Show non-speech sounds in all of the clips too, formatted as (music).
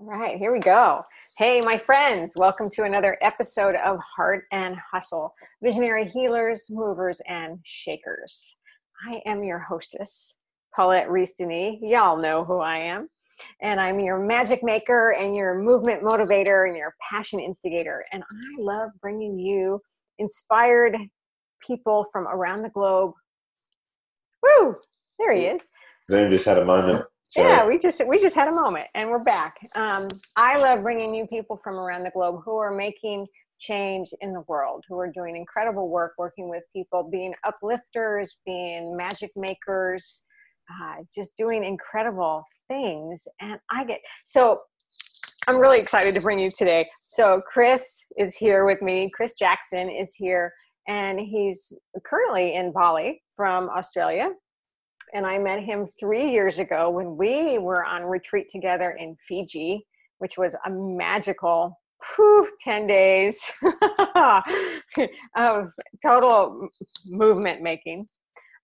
All right, here we go. Hey, my friends, welcome to another episode of Heart and Hustle Visionary Healers, Movers, and Shakers. I am your hostess, Paulette Reese Y'all know who I am. And I'm your magic maker and your movement motivator and your passion instigator. And I love bringing you inspired people from around the globe. Woo! There he is. Zoom just had a moment. Yeah, we just we just had a moment, and we're back. Um, I love bringing you people from around the globe who are making change in the world, who are doing incredible work, working with people, being uplifters, being magic makers, uh, just doing incredible things. And I get so I'm really excited to bring you today. So Chris is here with me. Chris Jackson is here, and he's currently in Bali from Australia and I met him three years ago when we were on retreat together in Fiji, which was a magical whew, 10 days (laughs) of total movement making.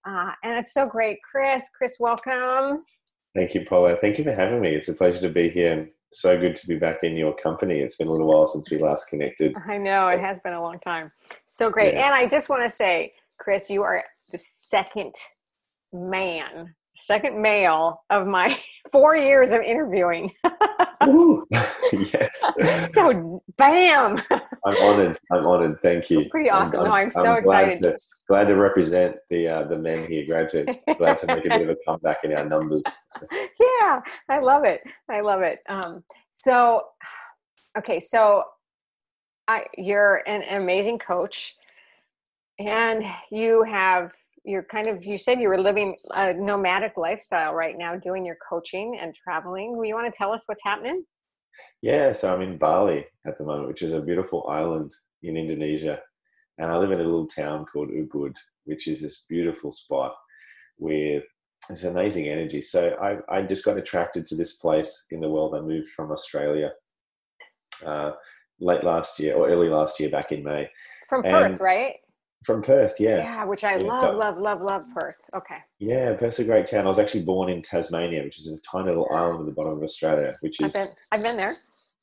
Uh, and it's so great. Chris, Chris, welcome. Thank you, Paula. Thank you for having me. It's a pleasure to be here. So good to be back in your company. It's been a little while since we last connected. (laughs) I know, it has been a long time. So great. Yeah. And I just want to say, Chris, you are the second man, second male of my (laughs) four years of interviewing. (laughs) Ooh, (laughs) yes. So, bam. I'm honored. I'm honored. Thank you. Pretty awesome. I'm, no, I'm, I'm so excited. Glad to, glad to represent the uh, the men here. Glad to glad to make a bit of a comeback in our numbers. yeah, I love it. I love it. Um, so, okay, so I, you're an amazing coach, and you have you're kind of you said you were living a nomadic lifestyle right now doing your coaching and traveling. Will you want to tell us what's happening? Yeah so i'm in bali at the moment which is a beautiful island in indonesia. And i live in a little town called ubud which is this beautiful spot with this amazing energy. So i, I just got attracted to this place in the world. I moved from australia uh, late last year or early last year back in may. From perth right from Perth, yeah. Yeah, which I yeah, love, so, love, love, love Perth. Okay. Yeah, Perth's a great town. I was actually born in Tasmania, which is a tiny little island at the bottom of Australia, which is I've been, I've been there.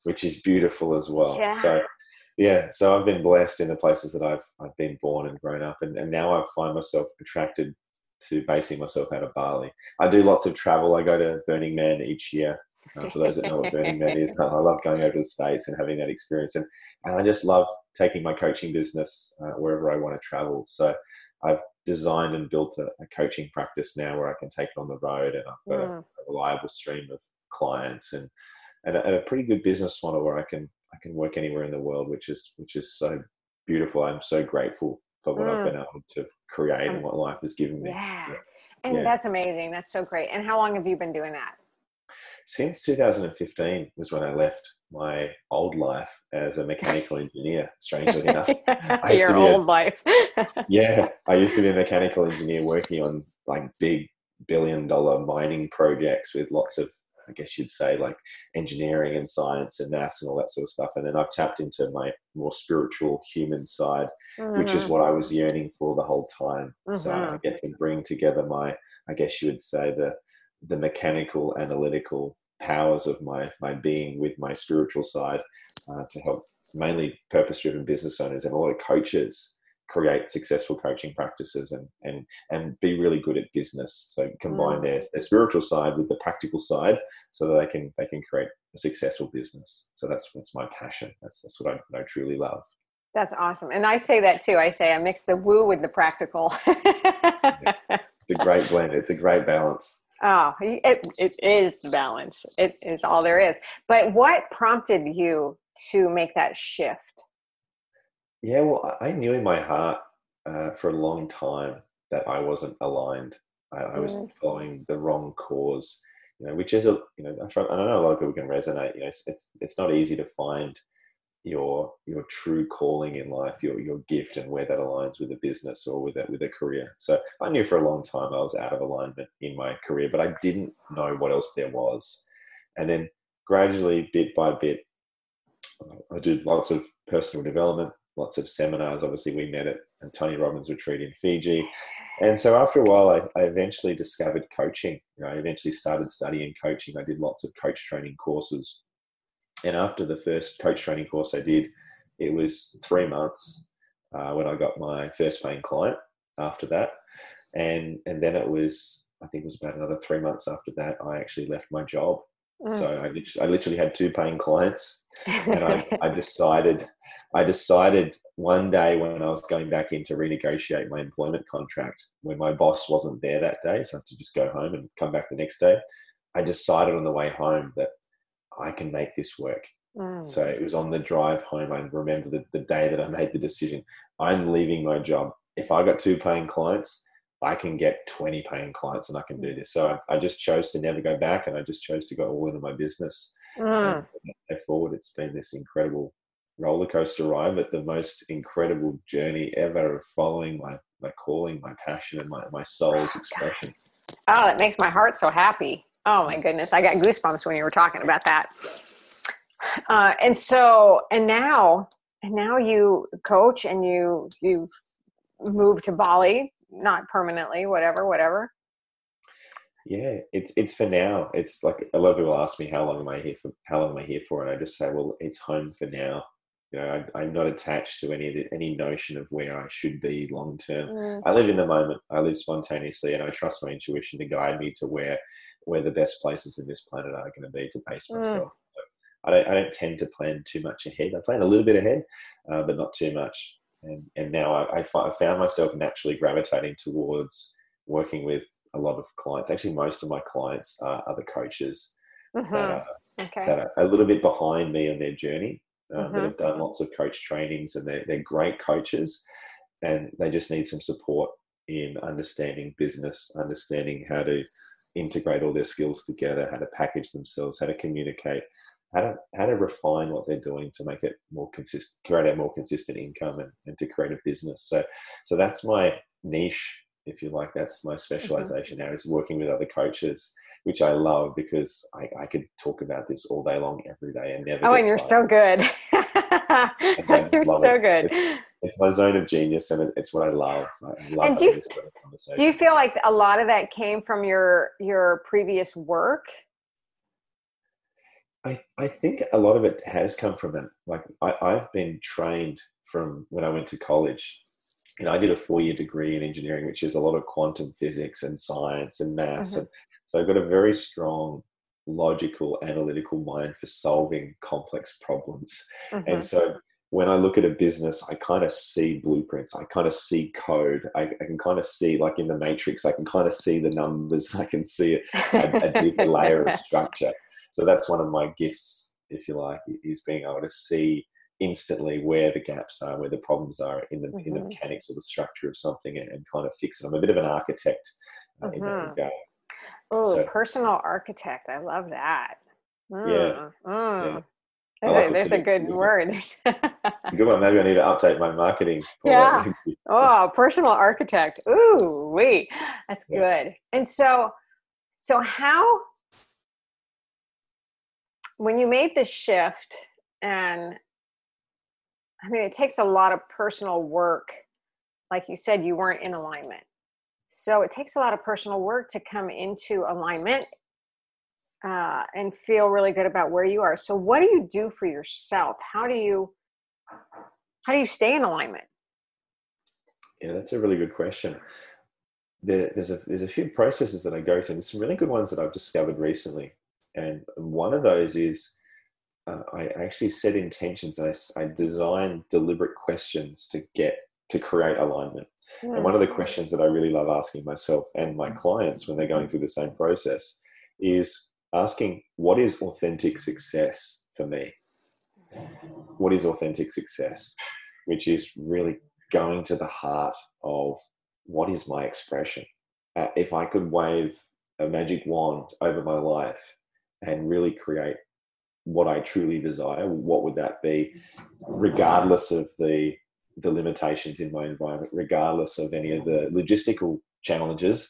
Which is beautiful as well. Yeah. So yeah, so I've been blessed in the places that I've I've been born and grown up and, and now I find myself attracted to basing myself out of Bali. I do lots of travel. I go to Burning Man each year. Uh, for those that know what Burning Man is, (laughs) I love going over to the States and having that experience. And, and I just love taking my coaching business uh, wherever I want to travel. So I've designed and built a, a, coaching practice now where I can take it on the road and I've got mm. a, a, reliable stream of clients and, and a, and a pretty good business model where I can I can work anywhere in the world, which is which is so beautiful. I'm so grateful for what mm. I've been able to create and what life has given me. Yeah. So, and yeah. that's amazing. That's so great. And how long have you been doing that? Since 2015 was when I left my old life as a mechanical (laughs) engineer, strangely enough. (laughs) I Your old a, life. (laughs) yeah. I used to be a mechanical engineer working on like big billion dollar mining projects with lots of I guess you'd say like engineering and science and maths and all that sort of stuff. And then I've tapped into my more spiritual human side, mm-hmm. which is mm-hmm. what I was yearning for the whole time. Mm-hmm. So I get to bring together my, I guess you would say the the mechanical analytical powers of my my being with my spiritual side uh, to help mainly purpose driven business owners and a lot of coaches create successful coaching practices and and and be really good at business. So combine mm. their, their spiritual side with the practical side so that they can they can create a successful business. So that's that's my passion. That's that's what I, I truly love. That's awesome. And I say that too. I say I mix the woo with the practical. (laughs) it's a great blend. It's a great balance. Oh, it, it is the balance. It is all there is. But what prompted you to make that shift? Yeah, well, I knew in my heart uh, for a long time that I wasn't aligned. I, I was mm. following the wrong cause, you know, which is a, you know, I know a lot of people can resonate. You know, it's it's, it's not easy to find your your true calling in life, your your gift, and where that aligns with a business or with a, with a career. So I knew for a long time I was out of alignment in my career, but I didn't know what else there was. And then gradually, bit by bit, I did lots of personal development, lots of seminars. Obviously, we met at Tony Robbins retreat in Fiji. And so after a while, I, I eventually discovered coaching. You know, I eventually started studying coaching. I did lots of coach training courses. And after the first coach training course I did, it was three months uh, when I got my first paying client. After that, and and then it was I think it was about another three months after that I actually left my job. Mm. So I literally, I literally had two paying clients, and I, (laughs) I decided I decided one day when I was going back in to renegotiate my employment contract when my boss wasn't there that day, so I had to just go home and come back the next day. I decided on the way home that I can make this work. Mm. So it was on the drive home. I remember the, the day that I made the decision. I'm leaving my job. If I got two paying clients, I can get 20 paying clients and I can do this. So I, I just chose to never go back and I just chose to go all into my business. Mm. And forward, it's been this incredible roller coaster ride, but the most incredible journey ever of following my, my calling, my passion, and my, my soul's oh, expression. Oh, it makes my heart so happy. Oh my goodness. I got goosebumps when you were talking about that. Uh, and so, and now, and now you coach and you, you've moved to Bali, not permanently, whatever, whatever. Yeah, it's it's for now. It's like a lot of people ask me how long am I here for? How long am I here for? And I just say, well, it's home for now. You know, I, am not attached to any the, any notion of where I should be long term. Mm. I live in the moment. I live spontaneously, and I trust my intuition to guide me to where where the best places in this planet are going to be to base mm. myself. Mm. I don't, I don't tend to plan too much ahead. I plan a little bit ahead, uh, but not too much. And, and now I, I, I found myself naturally gravitating towards working with a lot of clients. Actually, most of my clients are other coaches mm-hmm. that, are, okay. that are a little bit behind me on their journey, um, mm-hmm. that have done lots of coach trainings and they're, they're great coaches and they just need some support in understanding business, understanding how to integrate all their skills together, how to package themselves, how to communicate, how to how to refine what they're doing to make it more consistent, create a more consistent income, and, and to create a business. So, so that's my niche, if you like. That's my mm-hmm. specialization mm-hmm. now is working with other coaches, which I love because I, I could talk about this all day long, every day, and never. Oh, and you're so good. (laughs) you're so it. good. It's, it's, my zone of genius, and it's what I love. I love and do you, do you feel like a lot of that came from your your previous work? I, I think a lot of it has come from that. Like I, I've been trained from when I went to college. And I did a four year degree in engineering, which is a lot of quantum physics and science and maths. Mm-hmm. And so I've got a very strong logical, analytical mind for solving complex problems. Mm-hmm. And so when I look at a business, I kind of see blueprints. I kind of see code. I, I, can kind of see, like in the matrix, I can kind of see the numbers. (laughs) I can see a, a, deeper layer of structure so that's one of my gifts, if you like, is being able to see instantly where the gaps are, where the problems are in the mm-hmm. in the mm-hmm. mechanics or the structure of something, and, and, kind of fix it. I'm a bit of an architect uh, mm-hmm. in that mm-hmm. regard. Oh, so, personal architect! I love that. Mm. Yeah. Mm. yeah. There's, like a, there's a good word. (laughs) good one. Maybe I need to update my marketing. Yeah. oh, personal architect. Ooh, wait, that's yeah. good. And so, so how when you made this shift and i mean it takes a lot of personal work like you said you weren't in alignment so it takes a lot of personal work to come into alignment uh, and feel really good about where you are. So what do you do for yourself? How do you how do you stay in alignment? Yeah that's a really good question. There, there's a there's a few processes that i go through. There's some really good ones that i've discovered recently and one of those is uh, I actually set intentions and I, I design deliberate questions to get to create alignment. Mm. And one of the questions that I really love asking myself and my clients when they're going through the same process is asking, What is authentic success for me? What is authentic success? Which is really going to the heart of what is my expression. Uh, if I could wave a magic wand over my life and really create what I truly desire, what would that be, regardless of the the limitations in my environment, regardless of any of the logistical challenges.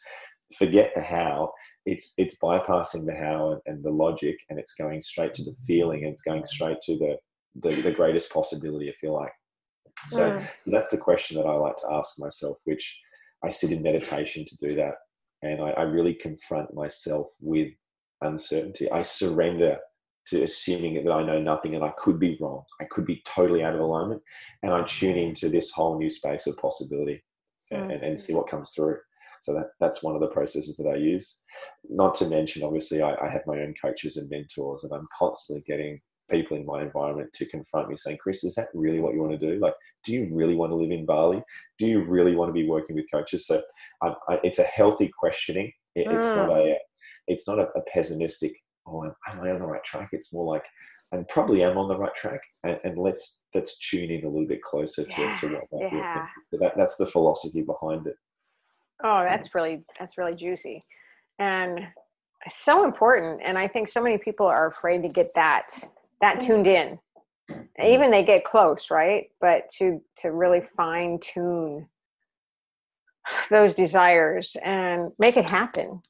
Forget the how. It's it's bypassing the how and, and the logic, and it's going straight to the feeling, and it's going straight to the the, the greatest possibility, if you like. So mm. that's the question that I like to ask myself, which I sit in meditation to do that, and I, I really confront myself with uncertainty. I surrender to assuming that I know nothing and I could be wrong. I could be totally out of alignment. And I tune into this whole new space of possibility and, mm-hmm. and see what comes through. So that, that's one of the processes that I use. Not to mention, obviously, I, I have my own coaches and mentors, and I'm constantly getting people in my environment to confront me saying, Chris, is that really what you want to do? Like, do you really want to live in Bali? Do you really want to be working with coaches? So I, I, it's a healthy questioning. It, mm. It's not mm. a, it's not a, a pessimistic, oh, am I on the right track? It's more like, and probably am on the right track. And, and, let's let's tune in a little bit closer to, yeah, to what that yeah. so that, that's the philosophy behind it. Oh that's mm. really that's really juicy. And so important. And i think so many people are afraid to get that that mm. tuned in. Mm. Even they get close right? But to to really fine tune (sighs) those desires and make it happen.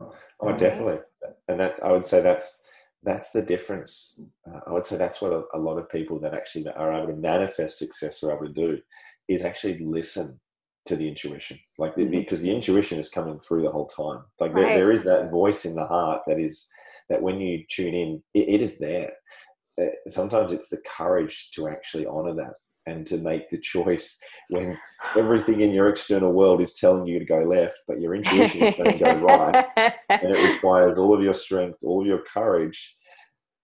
Oh definitely and that i would say that's that's the difference uh, i would say that's what a, a, lot of people that actually are able to manifest success are able to do is actually listen to the intuition like mm-hmm. because the intuition is coming through the whole time like right. there, there is that voice in the heart that is that when you tune in, it, it is there. Uh, sometimes it's the courage to actually honor that and to make the choice when everything in your external world is telling you to go left, but your intuition is going to go right. And it (laughs) requires all of your strength, all of your courage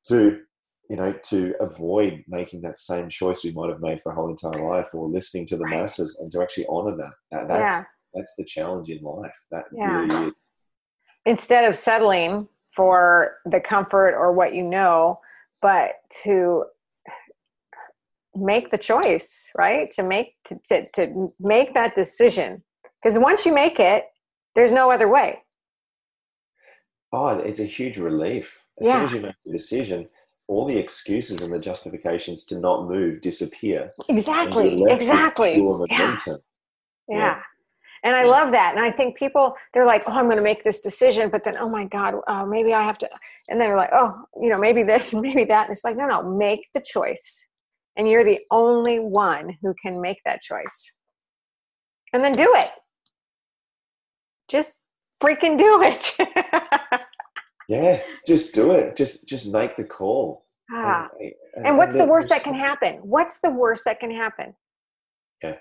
to, you know, to avoid making that same choice we might have made for a whole entire life or listening to the right. masses and to actually honor that. that that's, yeah. that's the challenge in life. That yeah. really is. Instead of settling for the comfort or what you know, but to make the choice, right? To make to, to, to make that decision. Because once you make it, there's no other way. Oh, it's a huge relief. As yeah. soon as you make the decision, all the excuses and the justifications to not move disappear. Exactly. Exactly. Yeah. yeah. yeah and i love that and i think people they're like oh i'm going to make this decision but then oh my god oh, maybe i have to and they're like oh you know maybe this and (laughs) maybe that and it's like no no make the choice and you're the only one who can make that choice. And then do it. Just freaking do it. (laughs) Yeah just do it. Just just make the call. Ah. and, and, and what's and the worst that can happen? What's the worst that can happen? Yeah.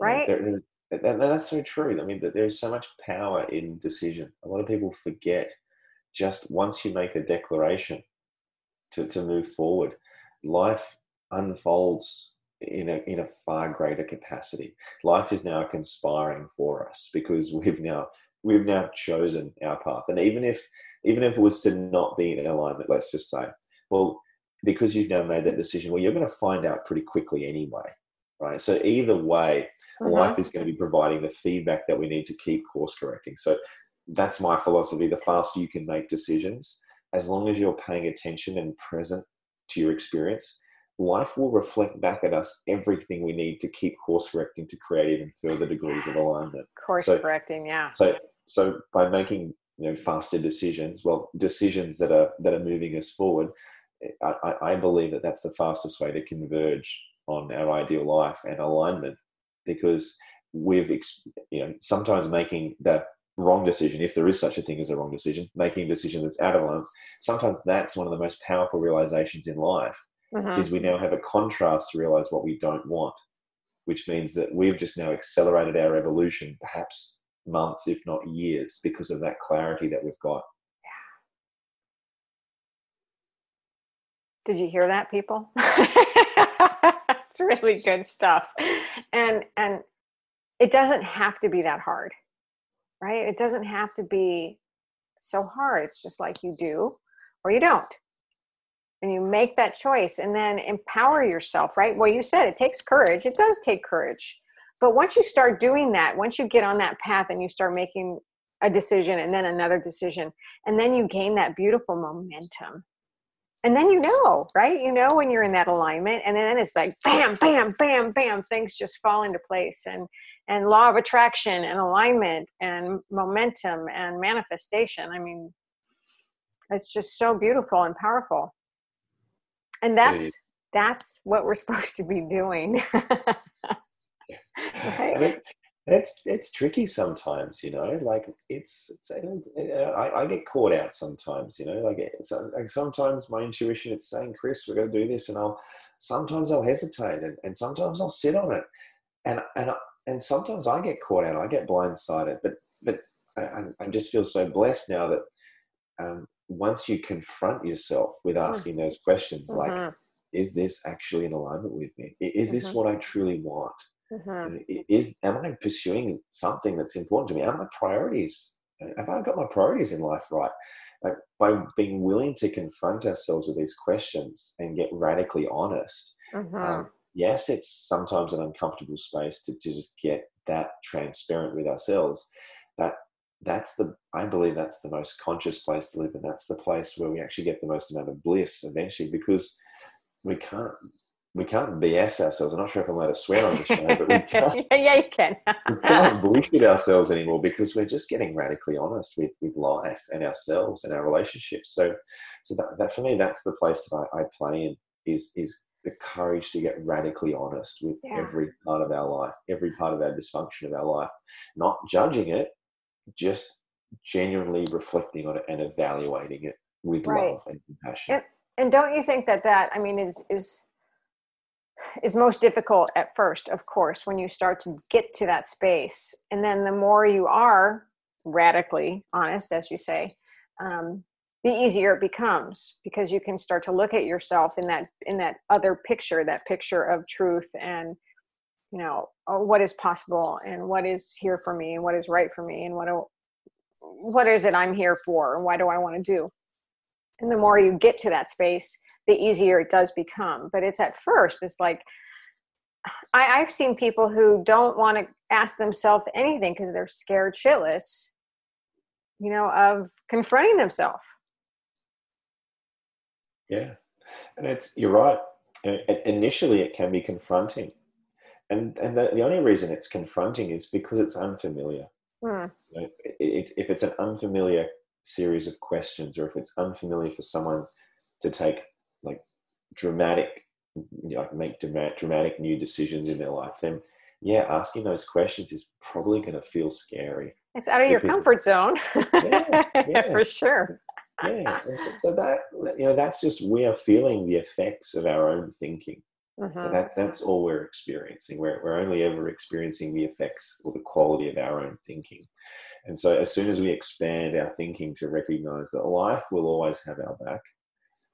Right? There, that, that's so true. I mean, that there's so much power in decision. A lot of people forget just once you make a declaration to, to move forward, life unfolds in a in a far greater capacity. Life is now conspiring for us because we've now we've now chosen our path. And even if even if it was to not be in alignment, let's just say, well, because you've now made that decision, well, you're going to find out pretty quickly anyway right? So either way, uh-huh. life is going to be providing the feedback that we need to keep course correcting. So that's my philosophy. The faster you can make decisions, as long as you're paying attention and present to your experience, life will reflect back at us everything we need to keep course correcting to create even further degrees of alignment. Course so, correcting, yeah. So so by making you know faster decisions, well, decisions that are that are moving us forward, I, I believe that that's the fastest way to converge on our ideal life and alignment because we've you know sometimes making that wrong decision if there is such a thing as a wrong decision making a decision that's out of alignment sometimes that's one of the most powerful realizations in life mm-hmm. is we now have a contrast to realize what we don't want which means that we've just now accelerated our evolution perhaps months if not years because of that clarity that we've got. Did you hear that people? (laughs) It's really good stuff. And and it doesn't have to be that hard right? It doesn't have to be so hard. It's just like you do or you don't and you make that choice and then empower yourself right? Well you said it takes courage. It does take courage. But once you start doing that once you get on that path and you start making a decision and then another decision and then you gain that beautiful momentum. And then you know, right? You know when you're in that alignment, and then it's like bam, bam, bam, bam, things just fall into place, and and law of attraction, and alignment, and momentum, and manifestation. I mean, it's just so beautiful and powerful, and that's that's what we're (laughs) supposed to be doing. (laughs) right? it's it's tricky sometimes, you know. Like it's, it's I, I get caught out sometimes, you know. Like, like sometimes my intuition it's saying, "Chris, we're going to do this," and I'll sometimes I'll hesitate, and, and sometimes I'll sit on it, and and and sometimes I get caught out, I get blindsided. But but I, I just feel so blessed now that um, once you confront yourself with mm. asking those questions, mm-hmm. like, is this actually in alignment with me? Is this mm-hmm. what I truly want? Mm-hmm. Is am I pursuing something that's important to me? Are my priorities? Have I got my priorities in life right? Like by being willing to confront ourselves with these questions and get radically honest. Mm-hmm. Um, yes, it's sometimes an uncomfortable space to, to just get that transparent with ourselves. That that's the I believe that's the most conscious place to live, and that's the place where we actually get the most amount of bliss eventually because we can't we can't BS ourselves. I'm not sure if I'm allowed to swear on this show, but we (laughs) can't. yeah, you can. we can't bullshit ourselves anymore because we're just getting radically honest with, with life and ourselves and our relationships. So, so that, that for me, that's the place that I, I play in is is the courage to get radically honest with yeah. every part of our life, every part of our dysfunction of our life, not judging it, just genuinely reflecting on it and evaluating it with right. love and compassion. And, and don't you think that that I mean is is is most difficult at first, of course, when you start to get to that space. And then the more you are radically honest, as you say, um, the easier it becomes because you can start to look at yourself in that in that other picture, that picture of truth and you know oh, what is possible and what is here for me and what is right for me and what what is it I'm here for and why do I want to do. And the more you get to that space, the easier it does become. But it's at first, it's like, I, have seen people who don't want to ask themselves anything because they're scared shitless, you know, of confronting themselves. Yeah. And it's, you're right. Initially, it can be confronting. And, and the, the only reason it's confronting is because it's unfamiliar. Hmm. it, it, if it's an unfamiliar series of questions or if it's unfamiliar for someone to take like dramatic, you know, make dramatic new decisions in their life, then yeah, asking those questions is probably going to feel scary. It's out of your comfort zone. yeah, (laughs) yeah. for sure. yeah, so, so, that you know, that's just we are feeling the effects of our own thinking. Mm-hmm. That, that's all we're experiencing. We're, we're only ever experiencing the effects or the quality of our own thinking. And so, as soon as we expand our thinking to recognize that life will always have our back,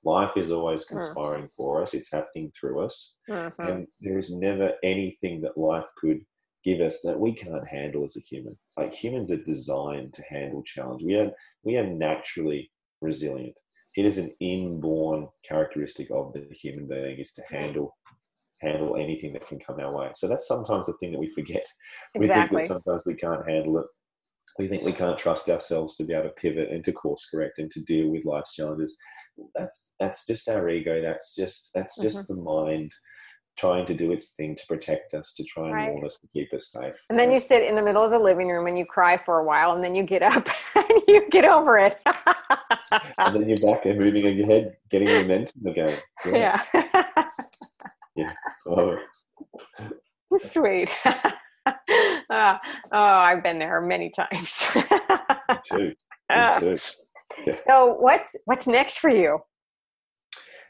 Life is always hmm. conspiring mm. for us, it's happening through us. Mm-hmm. And there is never anything that life could give us that we can't handle as a human. Like humans are designed to handle challenge. We are we are naturally resilient. It is an inborn characteristic of the human being is to handle handle anything that can come our way. So that's sometimes the thing that we forget. Exactly. We think that sometimes we can't handle it. We think we can't trust ourselves to be able to pivot and to course correct and to deal with life's challenges that's that's just our ego. That's just that's just mm-hmm. the mind trying to do its thing to protect us, to try and right. warn us to keep us safe. And then you sit in the middle of the living room and you cry for a while, and then you get up (laughs) and you get over it. (laughs) and then you're back and moving your head, getting momentum again. Yeah. (laughs) Yeah. yeah. (laughs) Oh. Sweet. Uh, (laughs) oh, I've been there many times. Me too. Me too. So what's what's next for you?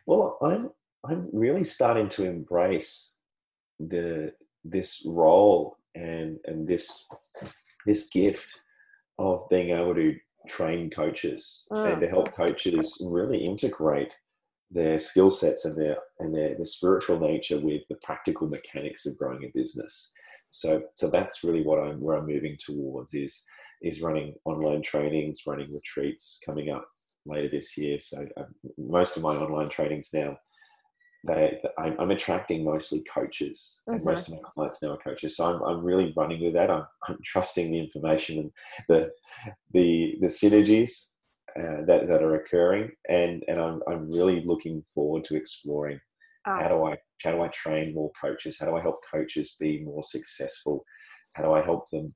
Well, I'm I'm really starting to embrace the this role and and this this gift of being able to train coaches mm. and to help coaches really integrate their skill sets and their and their, their spiritual nature with the practical mechanics of growing a business. So so that's really what I'm where I'm moving towards is is running online trainings, running retreats coming up later this year. So uh, most of my online trainings now, they I'm, I'm attracting mostly coaches, and mm-hmm. most of my clients now are coaches. So I'm, I'm really running with that. I'm, (laughs) I'm trusting the information and the the the synergies uh, that that are occurring, and and I'm I'm really looking forward to exploring oh. how do I how do I train more coaches? How do I help coaches be more successful? How do I help them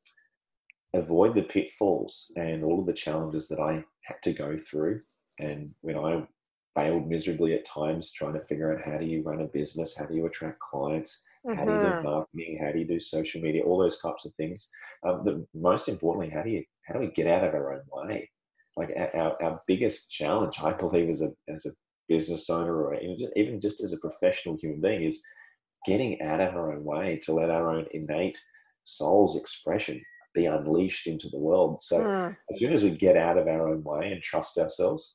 avoid the pitfalls and all of the challenges that I had to go through. And when I failed miserably at times trying to figure out how do you run a business, how do you attract clients, mm-hmm. how do you do mm-hmm. marketing, how do you do social media, all those types of things. Um, the, most importantly, how do you how do we get out of our own way? Like our, our biggest challenge, I believe, as a as a business owner or even just as a professional human being, is getting out of our own way to let our own innate soul's expression be unleashed into the world. So mm. as soon as we get out of our own way and trust ourselves,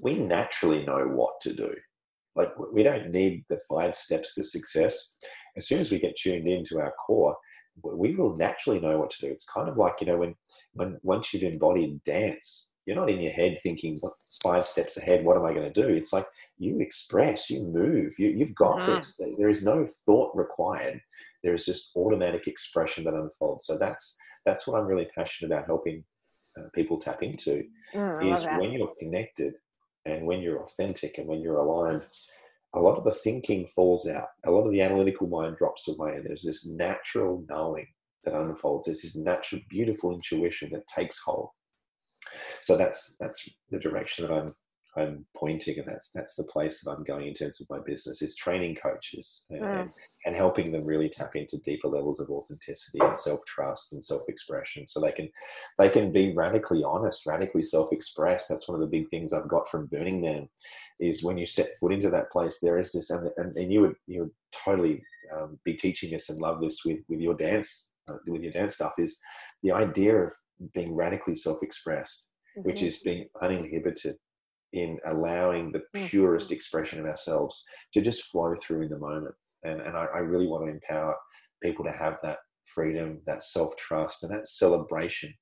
we naturally know what to do. Like we don't need the five steps to success. As soon as we get tuned into our core, we will naturally know what to do. It's kind of like, you know, when, when once you've embodied dance, you're not in your head thinking, what five steps ahead, what am I going to do? It's like you express, you move, you, you've got mm-hmm. this. There is no thought required. There is just automatic expression that unfolds. So that's that's what I'm really passionate about helping uh, people tap into mm, is when you're connected and when you're authentic and when you're aligned, a lot of the thinking falls out. A lot of the analytical mind drops away, and there's this natural knowing that unfolds. There's this natural, beautiful intuition that takes hold. So that's that's the direction that I'm I'm pointing, and that's that's the place that I'm going in terms of my business is training coaches and, mm. and, helping them really tap into deeper levels of authenticity and self trust and self expression, so they can they can be radically honest, radically self expressed. That's one of the big things I've got from Burning Man, is when you set foot into that place, there is this, and, and, and you would you would totally um, be teaching this and love this with with your dance uh, with your dance stuff is the idea of being radically self expressed, mm-hmm. which is being uninhibited in allowing the purest mm-hmm. expression of ourselves to just flow through in the moment. And, and I, I really want to empower people to have that freedom, that self trust, and that celebration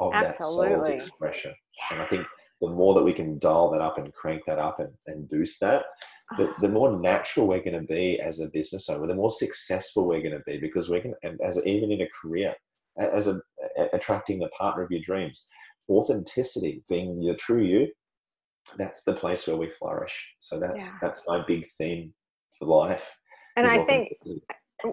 of Absolutely. that soul's expression. Yeah. And I think the more that we can dial that up and crank that up and, and boost that, the, ah. the more natural we're going to be as a business owner, the more successful we're going to be because we're going to, and as even in a career, as a, a attracting the partner of your dreams, authenticity, being your true you, that's the place where we flourish. So that's yeah. that's my big theme for life. And I think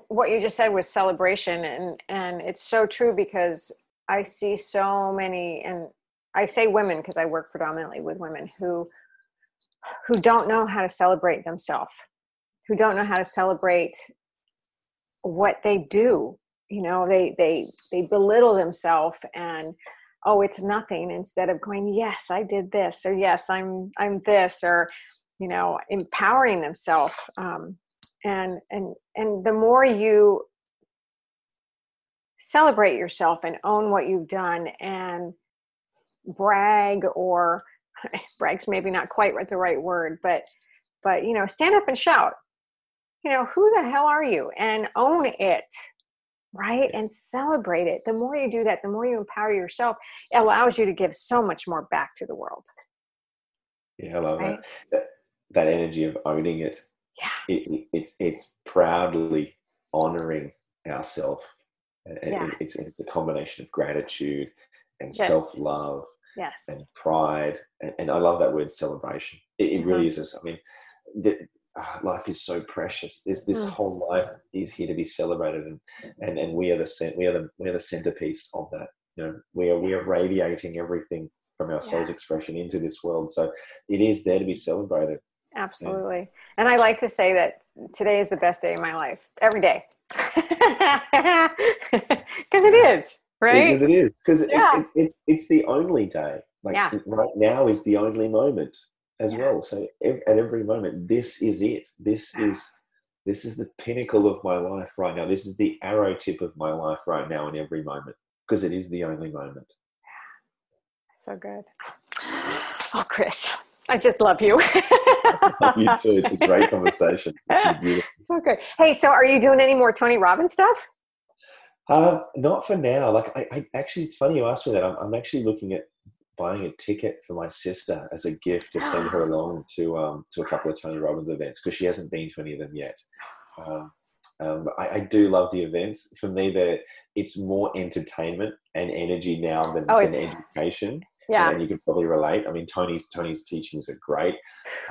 what you just said was celebration and and it's so true because I see so many and I say women because I work predominantly with women who who don't know how to celebrate themselves, who don't know how to celebrate what they do. You know, they they they belittle themselves and oh it's nothing instead of going yes i did this or yes i'm i'm this or you know empowering themselves um, and and and the more you celebrate yourself and own what you've done and brag or (laughs) brag's maybe not quite the right word but but you know stand up and shout. You know who the hell are you? and own it right and celebrate it the more you do that the more you empower yourself it allows you to give so much more back to the world yeah i love right? that. that that energy of owning it yeah it, it's it's proudly honoring ourselves yeah. It, it's, it's a combination of gratitude and yes. self-love yes and pride and, and, i love that word celebration it, it mm-hmm. really is i mean the, uh, life is so precious. This this mm. whole life is here to be celebrated, and, and and we are the we are the we are the centerpiece of that. You know, we are we are radiating everything from our soul's expression into this world. So it is there to be celebrated. Absolutely. And, and I like to say that today is the best day of my life. Every day. (laughs) Because it is, right? Because it is. Because yeah. it, it, it, it's the only day. Like yeah. right now is the only moment as yeah. well. So at every moment, this is it. This is this is the pinnacle of my life right now. This is the arrow tip of my life right now in every moment because it is the only moment. So good. Oh, Chris, I just love you. (laughs) you too. It's a great conversation. (laughs) So good. Hey, so are you doing any more Tony Robbins stuff? Uh, not for now. Like I, I, actually, it's funny you asked me that. I'm, I'm actually looking at buying a ticket for my sister as a gift to send her (gasps) along to um, to a couple of Tony Robbins events because she hasn't been to any of them yet. Um, um, I, I, do love the events. For me, that it's more entertainment and energy now than, oh, than education. Yeah, and you can probably relate. I mean, Tony's Tony's teachings are great.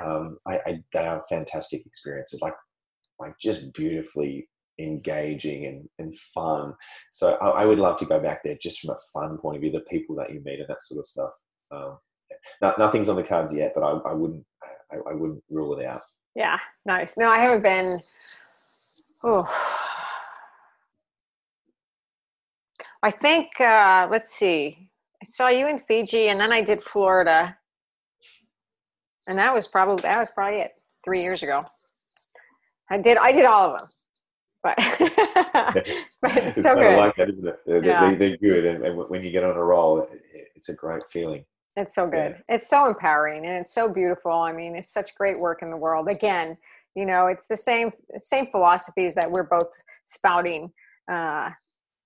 Um, I, I, they are fantastic experiences. Like, like just beautifully engaging and, and fun. So I, I, would love to go back there just from a fun point of view, the people that you meet and that sort of stuff. Um, no, nothing's on the cards yet, but I, I wouldn't I, I wouldn't rule it out. Yeah, nice. No, I haven't been. Oh, I think. Uh, let's see. I saw you in Fiji, and then I did Florida, and that was probably that was probably it three years ago. I did I did all of them, but, (laughs) (laughs) but it's, it's so good. Like that, isn't it? They're, yeah. they, are good, and, and, when you get on a roll, it, it's a great feeling. It's so good. Yeah. It's so empowering, and it's so beautiful. I mean, it's such great work in the world. Again, you know, it's the same same philosophies that we're both spouting. Uh,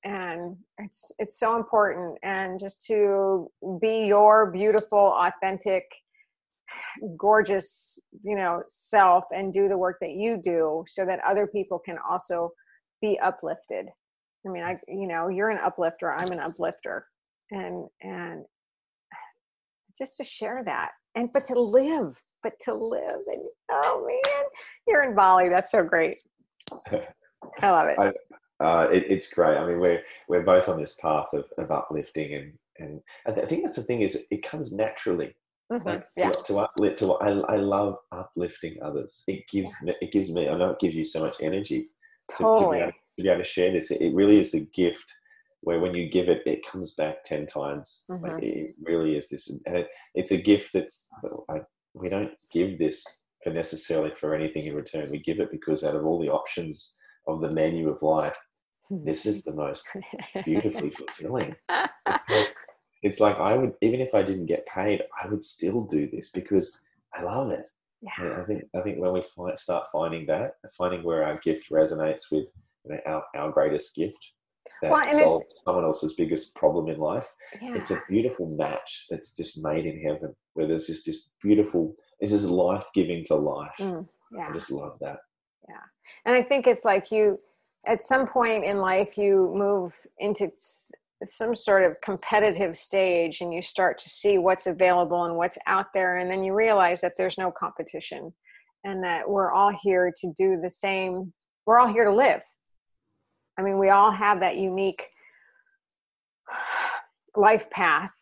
and it's it's so important and just to be your beautiful authentic gorgeous you know self and do the work that you do so that other people can also be uplifted i mean i you know you're an uplifter i'm an uplifter and and just to share that and but to live but to live and oh man you're in bali that's so great (laughs) i love it I, uh, it, it's great. I mean, we're we're both on this path of, of uplifting, and and I think that's the thing is it comes naturally. Mm-hmm. Like yeah. to, to uplift, to I, I love uplifting others. It gives me, it gives me. I know it gives you so much energy totally. to, to, be able, to be able to share this. It, really is a gift where when you give it, it comes back ten times. Mm-hmm. Like it really is this, and it, it's a gift that's. I, we don't give this for necessarily for anything in return. We give it because out of all the options of the menu of life, this is the most (laughs) beautifully fulfilling. (laughs) It's like I would, even if I didn't get paid, I would still do this because I love it. Yeah. I think I think when we find, start finding that, finding where our gift resonates with you know, our, our greatest gift, that well, solves someone else's biggest problem in life. Yeah. It's a beautiful match that's just made in heaven, where there's just this beautiful, this is life giving to life. Mm, yeah. I just love that. Yeah. And I think it's like you, at some point in life, you move into some sort of competitive stage and you start to see what's available and what's out there. And then you realize that there's no competition and that we're all here to do the same, we're all here to live. I mean, we all have that unique (sighs) life path.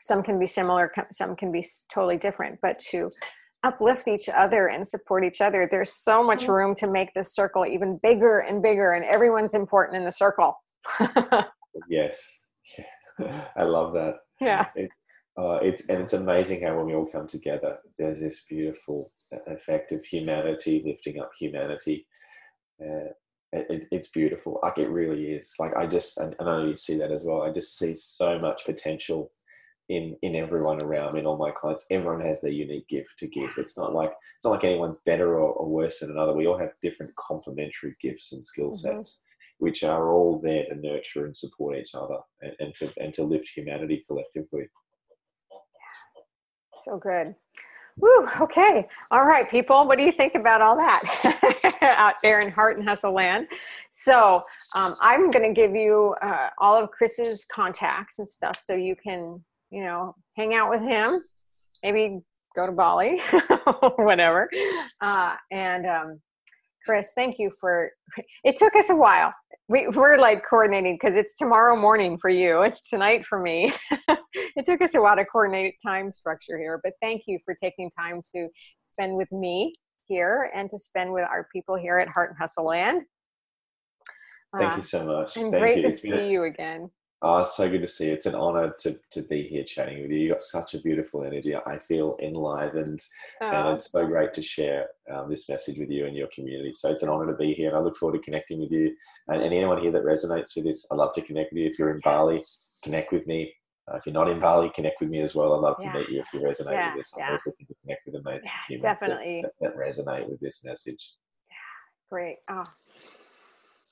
Some can be similar, some can be totally different, but to uplift each other and support each other. There's so much mm-hmm. room to make this circle even bigger and bigger, and everyone's important in the circle. (laughs) yes, (laughs) I love that. Yeah, it, uh, it's and it's amazing how when we all come together, there's this beautiful effect of humanity lifting up humanity. Uh, it, it's beautiful. Like it really is. Like I just, and I know you see that as well. I just see so much potential in in everyone around me and all my clients everyone has their unique gift to give it's not like it's not like anyone's better or, or worse than another we all have different complementary gifts and skill mm-hmm. sets. Which are all there to nurture and support each other and, and to and to lift humanity collectively so good Woo, okay. All right, people. What do you think about all that (laughs) out there in Heart and Hustle land? So, um, I'm going to give you uh, all of Chris's contacts and stuff so you can you know, hang out with him, maybe go to Bali, (laughs) whatever. Uh, and um, Chris, thank you for. It took us a while. We, we're like coordinating because it's tomorrow morning for you. It's tonight for me. (laughs) it took us a while to coordinate time structure here, but thank you for taking time to spend with me here and to spend with our people here at Heart and Hustle Land. Thank uh, you so much. And Thank great you. to see you again. Oh, it's so good to see you. It's an honor to, to be here chatting with you. You've got such a beautiful energy. I feel enlivened, oh. and it's so great to share um, this message with you and your community. So it's an honor to be here, and I look forward to connecting with you. And, and anyone here that resonates with this, I'd love to connect with you. If you're in Bali, connect with me. Uh, if you're not in Bali, connect with me as well. I'd love yeah. to meet you if you resonate yeah. with this. I'm yeah. always looking to connect with amazing humans definitely. That, that, that resonate with this message. Yeah, great. Oh,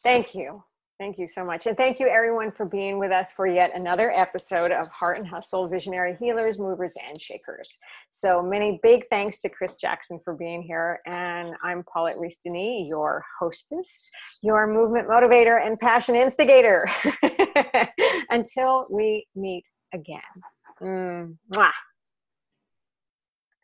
thank you. Thank you so much. And thank you, everyone, for being with us for yet another episode of Heart and Hustle Visionary Healers, Movers, and Shakers. So many big thanks to Chris Jackson for being here. And I'm Paulette Denis, your hostess, your movement motivator, and passion instigator. (laughs) Until we meet again. Mm, mwah.